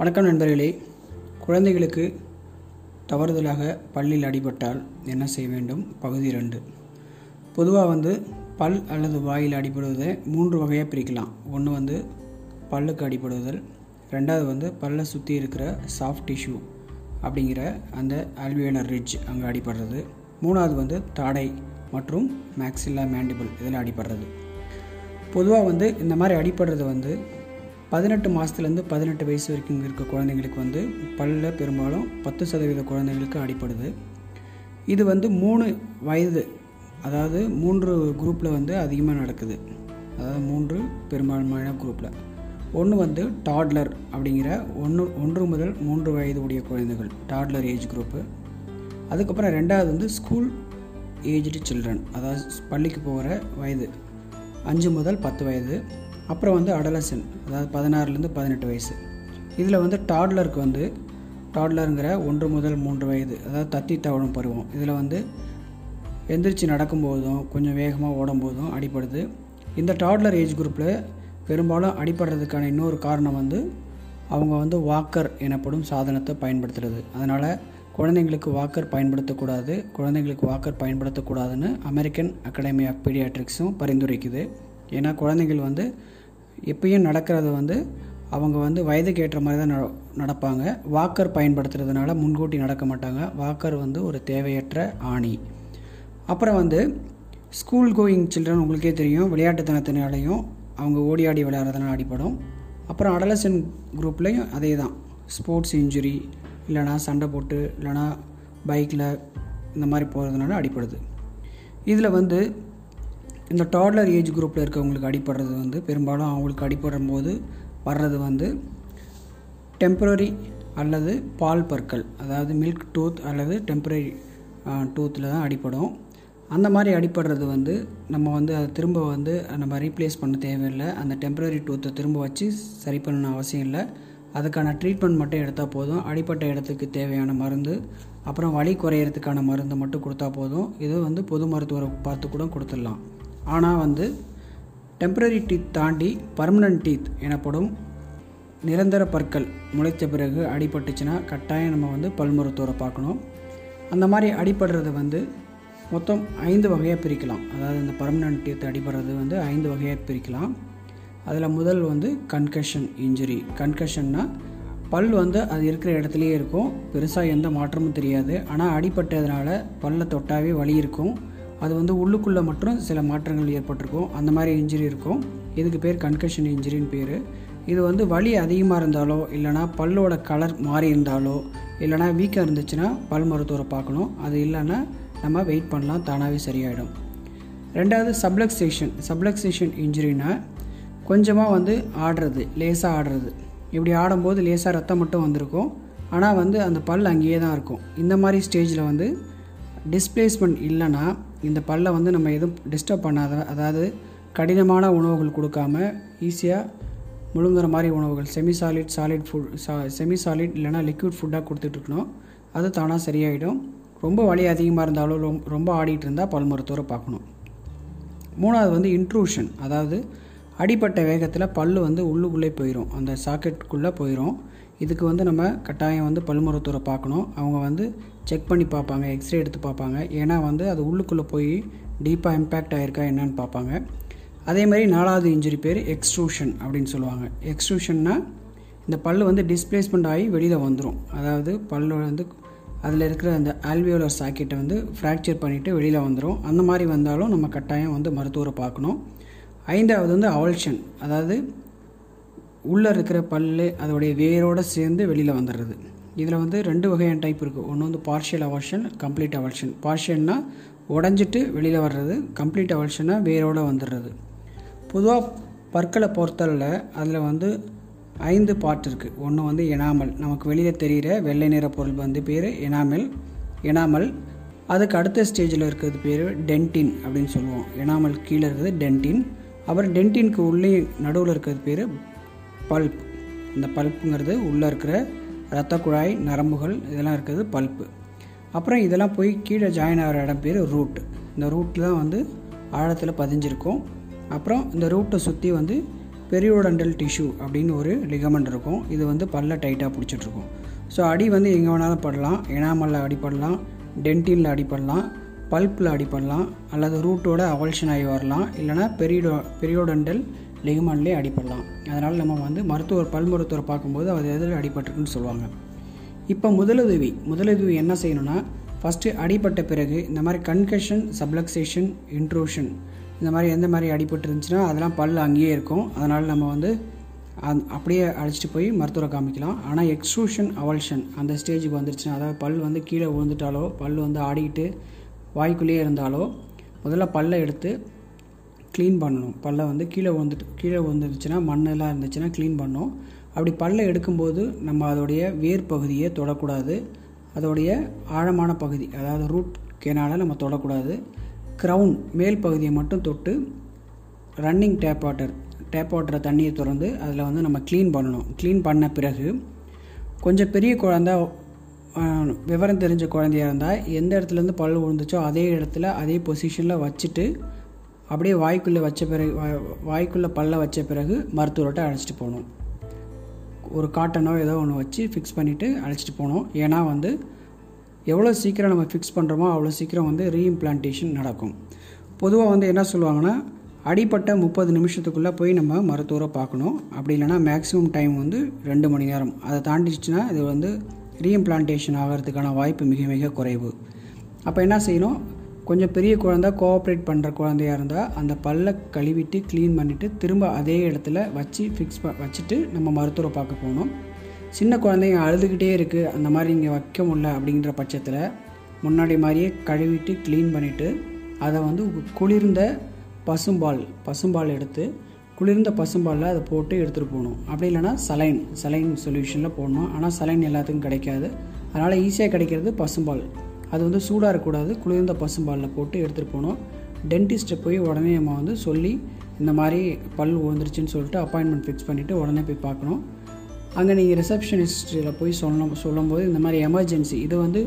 வணக்கம் நண்பர்களே. குழந்தைகளுக்கு தவறுதலாக பல்லில் அடிபட்டால் என்ன செய்ய வேண்டும்? பகுதி ரெண்டு பொதுவாக வந்து பல் அல்லது வாயில் அடிபடுவதை மூன்று வகையாக பிரிக்கலாம். ஒன்று வந்து பல்லுக்கு அடிபடுதல் ரெண்டாவது வந்து பல்லை சுற்றி இருக்கிற சாஃப்ட் டிஷ்யூ அப்படிங்கிற அந்த ஆல்வியோலர் ரிட்ஜ் அங்கே அடிபடுறது. மூணாவது வந்து தாடை மற்றும் மேக்ஸில்லா மேண்டிபிள் இதில் அடிபடுறது. பொதுவாக வந்து இந்த மாதிரி அடிபடுறது வந்து பதினெட்டு மாதத்துலேருந்து பதினெட்டு வயசு வரைக்கும் இருக்க குழந்தைங்களுக்கு வந்து பல்ல பெரும்பாலும் பத்து சதவீத குழந்தைங்களுக்கு அடிப்படுது. இது வந்து மூணு வயது அதாவது மூன்று குரூப்பில் வந்து அதிகமாக நடக்குது. அதாவது மூன்று பெரும்பான்மையான குரூப்பில் ஒன்று வந்து டாட்லர் அப்படிங்கிற ஒன்று ஒன்று முதல் மூன்று வயது உடைய குழந்தைகள் டாட்லர் ஏஜ் குரூப்பு அதுக்கப்புறம் ரெண்டாவது வந்து ஸ்கூல் ஏஜ்டு சில்ட்ரன் அதாவது பள்ளிக்கு போகிற வயது அஞ்சு முதல் பத்து வயது. அப்புறம் வந்து அடலசன் அதாவது பதினாறுலேருந்து பதினெட்டு வயசு. இதில் வந்து டாட்லருக்கு வந்து டாட்லருங்கிற ஒன்று முதல் மூன்று வயது அதாவது தத்தி தவழும் பருவம். இதில் வந்து எந்திரிச்சு நடக்கும்போதும் கொஞ்சம் வேகமாக ஓடும்போதும் அடிப்படுது இந்த டாட்லர் ஏஜ் குரூப்பில் பெரும்பாலும் அடிப்படுறதுக்கான இன்னொரு காரணம் வந்து அவங்க வந்து வாக்கர் எனப்படும் சாதனத்தை பயன்படுத்துறது. அதனால் குழந்தைங்களுக்கு வாக்கர் பயன்படுத்தக்கூடாது குழந்தைங்களுக்கு வாக்கர் பயன்படுத்தக்கூடாதுன்னு அமெரிக்கன் அகாடமி ஆஃப் பீடியாட்ரிக்ஸும் பரிந்துரைக்குது. ஏன்னா குழந்தைகள் வந்து எப்பயும் நடக்கிறது வந்து அவங்க வந்து வயதுக்கு ஏற்ற மாதிரி தான் நட- நடப்பாங்க. வாக்கர் பயன்படுத்துறதுனால முன்கூட்டி நடக்க மாட்டாங்க. வாக்கர் வந்து ஒரு தேவையற்ற ஆணி. அப்புறம் வந்து ஸ்கூல் கோயிங் சில்ட்ரன் உங்களுக்கே தெரியும். விளையாட்டுத்தனத்தினாலையும் அவங்க ஓடி ஆடி விளையாடுறதுனால அடிப்படும் அப்புறம் அடலசன் குரூப்லேயும் அதே தான் ஸ்போர்ட்ஸ் இன்ஜுரி இல்லைனா சண்டை போட்டு இல்லைனா பைக்கில் இந்த மாதிரி போகிறதுனால அடிப்படுது இதில் வந்து இந்த டாட்லர் ஏஜ் குரூப்பில் இருக்கவங்களுக்கு அடிப்படுறது வந்து பெரும்பாலும் அவங்களுக்கு அடிப்படும் போது வர்றது வந்து டெம்பரரி அல்லது பால் பற்கள் அதாவது மில்க் டூத் அல்லது டெம்பரரி டூத்தில் தான் அடிப்படும் அந்த மாதிரி அடிப்படுறது வந்து நம்ம வந்து அதை திரும்ப வந்து நம்ம ரீப்ளேஸ் பண்ண தேவையில்லை. அந்த டெம்பரரி டூத்தை திரும்ப வச்சு சரி பண்ணணும் அவசியம் இல்லை. அதுக்கான ட்ரீட்மெண்ட் மட்டும் எடுத்தால் போதும். அடிப்பட்ட இடத்துக்கு தேவையான மருந்து அப்புறம் வலி குறையிறதுக்கான மருந்து மட்டும் கொடுத்தா போதும். இது வந்து பொது மருத்துவரை பார்த்து கூட கொடுத்துடலாம். ஆனால் வந்து டெம்பரரி டீத் தாண்டி பர்மனன்ட் டீத் எனப்படும் நிரந்தர பற்கள் முளைத்த பிறகு அடிபட்டுச்சுன்னா கட்டாயம் நம்ம வந்து பல் மருத்துவரை பார்க்கணும். அந்த மாதிரி அடிபடுறது வந்து மொத்தம் ஐந்து வகையாக பிரிக்கலாம். அதாவது இந்த பர்மனன்ட் டீத் அடிபடுறது வந்து ஐந்து வகையாக பிரிக்கலாம். அதில் முதல் வந்து கன்கஷன் இன்ஜுரி கன்கஷன்னா பல் வந்து அது இருக்கிற இடத்துலையே இருக்கும். பெருசாக எந்த மாற்றமும் தெரியாது. ஆனால் அடிபட்டதுனால பல்ல தொட்டாவே வலி இருக்கும். அது வந்து உள்ளுக்குள்ளே மட்டும் சில மாற்றங்கள் ஏற்பட்டிருக்கும். அந்த மாதிரி இன்ஜுரி இருக்கும். இதுக்கு பேர் கன்கஷன் இன்ஜுரின்னு பேர். இது வந்து வலி அதிகமாக இருந்தாலோ இல்லைனா பல்லோட கலர் மாறி இருந்தாலோ இல்லைனா வீக்காக இருந்துச்சுன்னா பல் மருத்துவரை பார்க்கணும். அது இல்லைன்னா நம்ம வெயிட் பண்ணலாம் தானாகவே சரியாயிடும். ரெண்டாவது சப்ளக்ஸேஷன் சப்ளக்ஸேஷன் இன்ஜுரினா கொஞ்சமாக வந்து ஆடுறது லேசாக ஆடுறது. இப்படி ஆடும்போது லேசாக ரத்தம் மட்டும் வந்திருக்கும். ஆனால் வந்து அந்த பல் அங்கேயே தான் இருக்கும். இந்த மாதிரி ஸ்டேஜில் வந்து டிஸ்பிளேஸ்மெண்ட் இல்லைன்னா இந்த பல்லை வந்து நம்ம எதுவும் டிஸ்டர்ப் பண்ணாத அதாவது கடினமான உணவுகள் கொடுக்காம ஈஸியாக முழுங்குற மாதிரி உணவுகள் செமி சாலிட் சாலிட் ஃபுட் சா செமி சாலிட் இல்லைனா லிக்விட் ஃபுட்டாக கொடுத்துட்ருக்கணும் அது தானாக சரியாயிடும். ரொம்ப வலி அதிகமாக இருந்தாலும் ரொம்- ரொம்ப ஆடிட்டு இருந்தால் பல் மருத்துவரை பார்க்கணும். மூணாவது வந்து இன்ட்ரூஷன் அதாவது அடிப்பட்ட வேகத்தில் பல் வந்து உள்ளுக்குள்ளே போயிடும் அந்த சாக்கெட்டுக்குள்ளே போயிடும் இதுக்கு வந்து நம்ம கட்டாயம் வந்து பல் மருத்துவரை பார்க்கணும். அவங்க வந்து செக் பண்ணி பார்ப்பாங்க எக்ஸ்ரே எடுத்து பார்ப்பாங்க. ஏன்னா வந்து அது உள்ளுக்குள்ளே போய் டீப்பாக இம்பேக்ட் ஆகிருக்கா என்னன்னு பார்ப்பாங்க. அதே மாதிரி நாலாவது இன்ஜுரி பேர் எக்ஸ்ட்ரூஷன் அப்படின்னு சொல்லுவாங்க. எக்ஸ்ட்ரூஷன்னா இந்த பல் வந்து டிஸ்பிளேஸ்மெண்ட் ஆகி வெளியில் வந்துடும் அதாவது பல்லு வந்து அதில் இருக்கிற அந்த ஆல்வியோலர் சாக்கெட்டை வந்து ஃப்ராக்சர் பண்ணிவிட்டு வெளியில் வந்துடும் அந்த மாதிரி வந்தாலும் நம்ம கட்டாயம் வந்து மருத்துவரை பார்க்கணும். ஐந்தாவது வந்து அவல்ஷன் அதாவது உள்ளே இருக்கிற பல்லு அதோடைய வேரோடு சேர்ந்து வெளியில் வந்துடுறது. இதில் வந்து ரெண்டு வகையான டைப் இருக்குது ஒன்று வந்து பார்ஷியல் அவர்ஷன் கம்ப்ளீட் அவர்ஷன் பார்ஷியல்னால் உடஞ்சிட்டு வெளியில் வர்றது கம்ப்ளீட் அவர்ஷன்னா வேரோடு வந்துடுறது பொதுவாக பற்களை பொறுத்தளவில் அதில் வந்து ஐந்து பார்ட் இருக்குது ஒன்று வந்து எனாமல் நமக்கு வெளியில் தெரிகிற வெள்ளை நிற பொருள் வந்து பேர் எனாமல் எனாமல் அதுக்கு அடுத்த ஸ்டேஜில் இருக்கிறது பேர் டென்டின் அப்படின்னு சொல்லுவோம். எனாமல் கீழே இருக்கிறது டென்டின் அப்புறம் டென்டினுக்கு உள்ளே நடுவில் இருக்கிறது பேர் பல்ப் இந்த பல்ப்புங்கிறது உள்ளே இருக்கிற ரத்த குழாய் நரம்புகள் இதெல்லாம் இருக்கிறது பல்ப்பு. அப்புறம் இதெல்லாம் போய் கீழே ஜாயின் ஆகிற இடம் பேர் ரூட் இந்த ரூட்டில் தான் வந்து ஆழத்தில் பதிஞ்சிருக்கும். அப்புறம் இந்த ரூட்டை சுற்றி வந்து பெரியோடண்டல் டிஷ்யூ அப்படின்னு ஒரு லிகமெண்ட் இருக்கும். இது வந்து பல்ல டைட்டாக பிடிச்சிட்ருக்கும். ஸோ அடி வந்து எங்கே வேணாலும் படலாம். எனாமலில் அடிப்படலாம் டென்டினில் அடிப்படலாம் பல்ப்பில் அடிப்படலாம் அல்லது ரூட்டோட அவல்ஷன் ஆகி வரலாம். இல்லைனா பெரியோட பெரியோடண்டல் லிகமெண்ட்லேயே அடிப்படலாம் அதனால் நம்ம வந்து மருத்துவர் பல் மருத்துவர் பார்க்கும்போது அது எதில் அடிபட்டிருக்குன்னு சொல்லுவாங்க. இப்போ முதலுதவி முதலுதவி என்ன செய்யணும்னா ஃபஸ்ட்டு அடிபட்ட பிறகு இந்த மாதிரி கன்கஷன் சப்ளக்சேஷன் இன்ட்ரூஷன் இந்த மாதிரி எந்த மாதிரி அடிபட்டு இருந்துச்சுன்னா அதெல்லாம் பல் அங்கேயே இருக்கும். அதனால் நம்ம வந்து அந் அப்படியே அழைச்சிட்டு போய் மருத்துவரை காமிக்கலாம். ஆனால் எக்ஸ்ட்ரூஷன் அவல்ஷன் அந்த ஸ்டேஜுக்கு வந்துருச்சுன்னா அதாவது பல் வந்து கீழே விழுந்துட்டாலோ பல் வந்து ஆடிக்கிட்டு வாய்க்குள்ளேயே இருந்தாலோ முதல்ல பல்லை எடுத்து க்ளீன் பண்ணணும். பல்லை வந்து கீழே வந்துட்டு கீழே வந்துருச்சுன்னா மண்ணெல்லாம் இருந்துச்சுன்னா க்ளீன் பண்ணணும் அப்படி பல்லை எடுக்கும்போது நம்ம அதோடைய வேர் பகுதியை தொடக்கூடாது. அதோடைய ஆழமான பகுதி அதாவது ரூட் கேனால் நம்ம தொடக்கூடாது. க்ரௌன் மேல் பகுதியை மட்டும் தொட்டு ரன்னிங் டேப் வாட்டர் டேப் வாட்டரை தண்ணியை திறந்து அதில் வந்து நம்ம க்ளீன் பண்ணணும். க்ளீன் பண்ண பிறகு கொஞ்சம் பெரிய குழந்த விவரம் தெரிஞ்ச குழந்தையாக இருந்தால் எந்த இடத்துலேருந்து பல் விழுந்துச்சோ அதே இடத்துல அதே பொசிஷனில் வச்சுட்டு அப்படியே வாய்க்குள்ளே வச்ச பிறகு வாய்க்குள்ளே பல்ல வச்ச பிறகு மருத்துவர்கிட்ட அழைச்சிட்டு போகணும் ஒரு காட்டனோ ஏதோ ஒன்று வச்சு ஃபிக்ஸ் பண்ணிவிட்டு அழைச்சிட்டு போகணும் ஏன்னா வந்து எவ்வளோ சீக்கிரம் நம்ம ஃபிக்ஸ் பண்ணுறோமோ அவ்வளோ சீக்கிரம் வந்து ரீஇம்ப்ளான்டேஷன் நடக்கும். பொதுவாக வந்து என்ன சொல்லுவாங்கன்னா அடிப்பட்ட முப்பது நிமிஷத்துக்குள்ளே போய் நம்ம மருத்துவரை பார்க்கணும். அப்படி இல்லைனா மேக்ஸிமம் டைம் வந்து ரெண்டு மணி நேரம். அதை தாண்டிச்சுன்னா இது வந்து ரீஇம்ப்ளான்டேஷன் ஆகிறதுக்கான வாய்ப்பு மிக மிக குறைவு. அப்போ என்ன செய்யணும்? கொஞ்சம் பெரிய குழந்த கோஆப்ரேட் பண்ணுற குழந்தையாக இருந்தால் அந்த பல்லை கழுவிட்டு க்ளீன் பண்ணிவிட்டு திரும்ப அதே இடத்துல வச்சு ஃபிக்ஸ் ப வச்சுட்டு நம்ம மருத்துவரை பார்க்க போகணும். சின்ன குழந்தைங்க அழுதுகிட்டே இருக்குது அந்த மாதிரி இங்கே வைக்க முடியல அப்படிங்கிற பட்சத்தில் முன்னாடி மாதிரியே கழுவிட்டு க்ளீன் பண்ணிவிட்டு அதை வந்து குளிர்ந்த பசும்பால் பசும்பால் எடுத்து குளிர்ந்த பசும்பாலில் அதை போட்டு எடுத்துகிட்டு போகணும். அப்படி இல்லைனா சலைன் சலைன் சொல்யூஷனில் போடணும். ஆனால் சலைன் எல்லாத்துக்கும் கிடைக்காது. அதனால் ஈஸியாக கிடைக்கிறது பசும்பால். அது வந்து சூடாக இருக்கக்கூடாது. குளிர்ந்த பசும்பாலில் போட்டு எடுத்துகிட்டு போகணும். டென்டிஸ்ட்டை போய் உடனே நம்ம வந்து சொல்லி இந்த மாதிரி பல் உழுந்துருச்சுன்னு சொல்லிட்டு அப்பாயின்மெண்ட் ஃபிக்ஸ் பண்ணிவிட்டு உடனே போய் பார்க்கணும். அங்கே நீங்கள் ரிசப்ஷனிஸ்டில் போய் சொல்லும் சொல்லும்போது இந்த மாதிரி எமர்ஜென்சி இது வந்து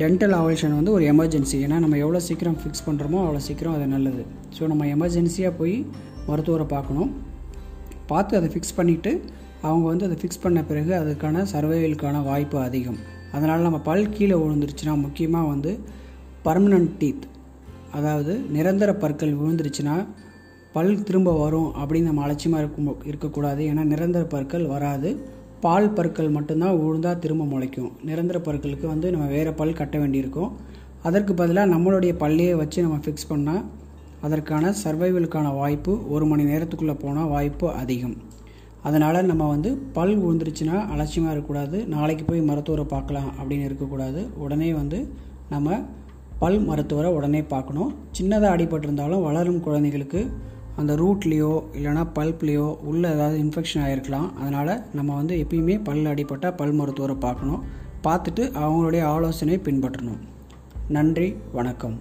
டென்டல் ஆவல்ஷன் வந்து ஒரு எமர்ஜென்சி ஏன்னா நம்ம எவ்வளோ சீக்கிரம் ஃபிக்ஸ் பண்ணுறோமோ அவ்வளோ சீக்கிரம் அது நல்லது. ஸோ நம்ம எமர்ஜென்சியாக போய் மருத்துவரை பார்க்கணும். பார்த்து அதை ஃபிக்ஸ் பண்ணிவிட்டு அவங்க வந்து அதை ஃபிக்ஸ் பண்ண பிறகு அதுக்கான சர்வைவலுக்கான வாய்ப்பு அதிகம். அதனால் நம்ம பல் கீழே விழுந்துருச்சுன்னா முக்கியமாக வந்து பர்மனன்ட் டீத் அதாவது நிரந்தர பற்கள் விழுந்துருச்சுன்னா பல் திரும்ப வரும் அப்படின்னு நம்ம அலட்சியமாக இருக்கும் இருக்கக்கூடாது. ஏன்னா நிரந்தர பற்கள் வராது. பால் பற்கள் மட்டும்தான் விழுந்தால் திரும்ப முளைக்கும். நிரந்தர பற்களுக்கு வந்து நம்ம வேறு பல் கட்ட வேண்டியிருக்கும். அதற்கு பதிலாக நம்மளுடைய பல்லையே வச்சு நம்ம ஃபிக்ஸ் பண்ணால் அதற்கான சர்வைவலுக்கான வாய்ப்பு ஒரு மணி நேரத்துக்குள்ளே போனால் வாய்ப்பு அதிகம். அதனால் நம்ம வந்து பல் விழுந்துருச்சுன்னா அலட்சியமாக இருக்கக்கூடாது. நாளைக்கு போய் மருத்துவரை பார்க்கலாம் அப்படின்னு இருக்கக்கூடாது. உடனே வந்து நம்ம பல் மருத்துவரை உடனே பார்க்கணும். சின்னதாக அடிபட்டிருந்தாலும் வளரும் குழந்தைகளுக்கு அந்த ரூட்லேயோ இல்லைனா பல்ப்லேயோ உள்ளே ஏதாவது இன்ஃபெக்ஷன் ஆகிருக்கலாம் அதனால் நம்ம வந்து எப்பயுமே பல் அடிப்பட்டால் பல் மருத்துவரை பார்க்கணும். பார்த்துட்டு அவங்களுடைய ஆலோசனையை பின்பற்றணும். நன்றி வணக்கம்.